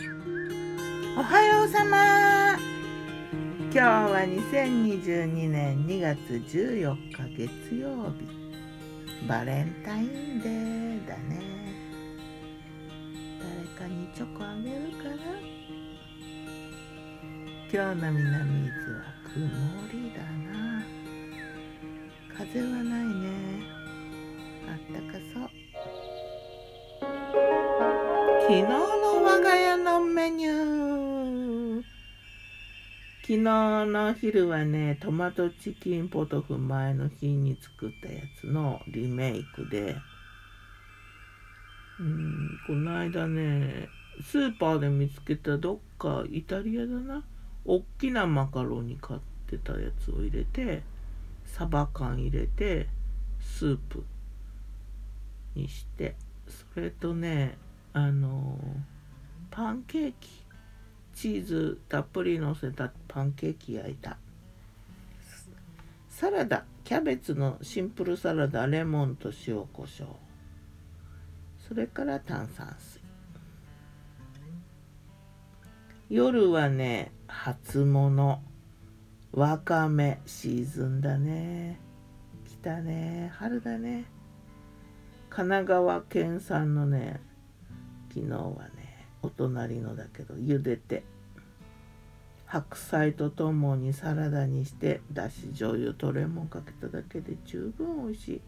おはようさま。今日は2022年2月14日月曜日バレンタインデーだね。誰かにチョコあげるかな？今日の南伊豆は曇りだな。風はないね。あったかそう。昨日昨日の昼はねトマトチキンポトフ前の日に作ったやつのリメイクで。うんこの間ねスーパーで見つけたどっかイタリアだな。おっきなマカロニ買ってたやつを入れてサバ缶入れてスープにして。それとねあのパンケーキ。チーズたっぷりのせたパンケーキ焼いた。サラダキャベツのシンプルサラダレモンと塩コショウそれから炭酸水。夜はね初物。わかめシーズンだね。来たね。春だね。神奈川県産のね昨日はねお隣のだけど茹でて白菜とともにサラダにしてだし醤油とレモンかけただけで十分美味しい。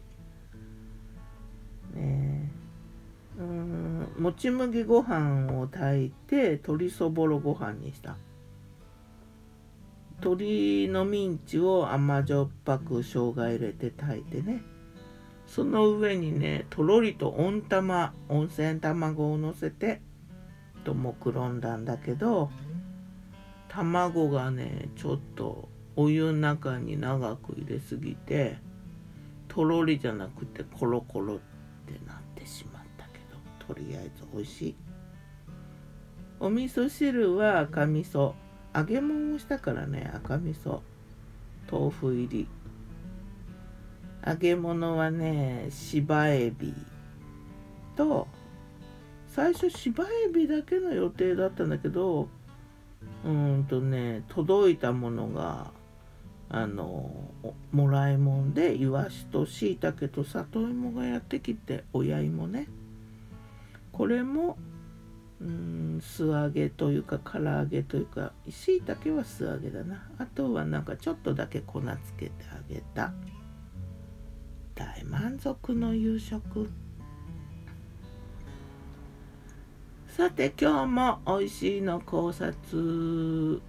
ねえ。うんもち麦ご飯を炊いて鶏そぼろご飯にした。鶏のミンチを甘じょっぱく生姜入れて炊いてね。その上にねとろりと温玉温泉卵をのせてと目論んだんだけど卵がねちょっとお湯の中に長く入れすぎてとろりじゃなくてコロコロってなってしまったけどとりあえず美味しい。お味噌汁は赤味噌。揚げ物をしたからね赤味噌。豆腐入り。揚げ物はね芝エビと最初芝エビだけの予定だったんだけどうんとね届いたものがあのもらいもんでイワシとしいたけと里芋がやってきて親芋ね。これもうん素揚げというか唐揚げというかしいたけは素揚げだな。あとはなんかちょっとだけ粉つけてあげた。大満足の夕食。さて今日もおいしいの考察。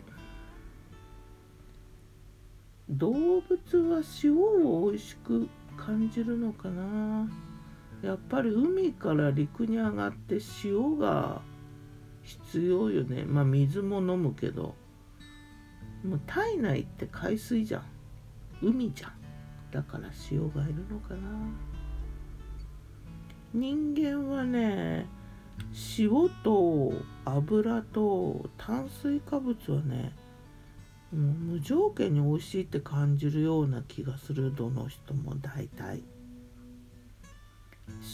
動物は塩を美味しく感じるのかな？やっぱり海から陸に上がって塩が必要よね。まあ水も飲むけど。もう体内って海水じゃん。海じゃん。だから塩がいるのかな。人間はね塩と油と炭水化物はねもう無条件に美味しいって感じるような気がするどの人も大体。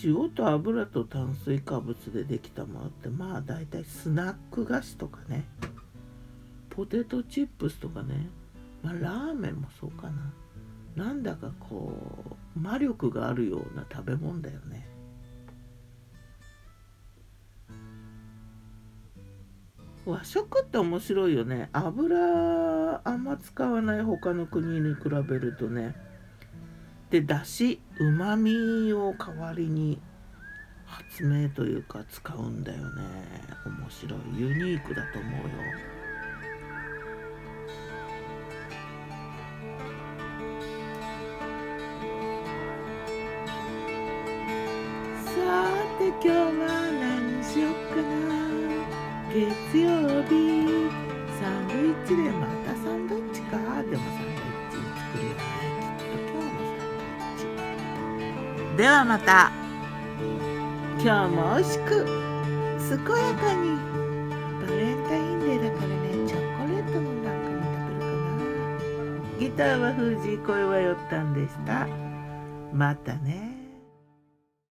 塩と油と炭水化物でできたものってまあ大体スナック菓子とかねポテトチップスとかねまあラーメンもそうかな。なんだかこう魔力があるような食べ物だよね。和食って面白いよね。油あんま使わない他の国に比べるとね。でだしうまみを代わりに発明というか使うんだよね。面白い。ユニークだと思うよ。さて今日は月曜日。サンドイッチでまたサンドイッチかでもサンドイッチ作るよね。きっと今日もサンドイッチ。ではまた。今日も美味しく健やかに。バレンタインデーだからねチョコレートのなんかも食べるかな。ギターは藤井声はよったんでした。またね。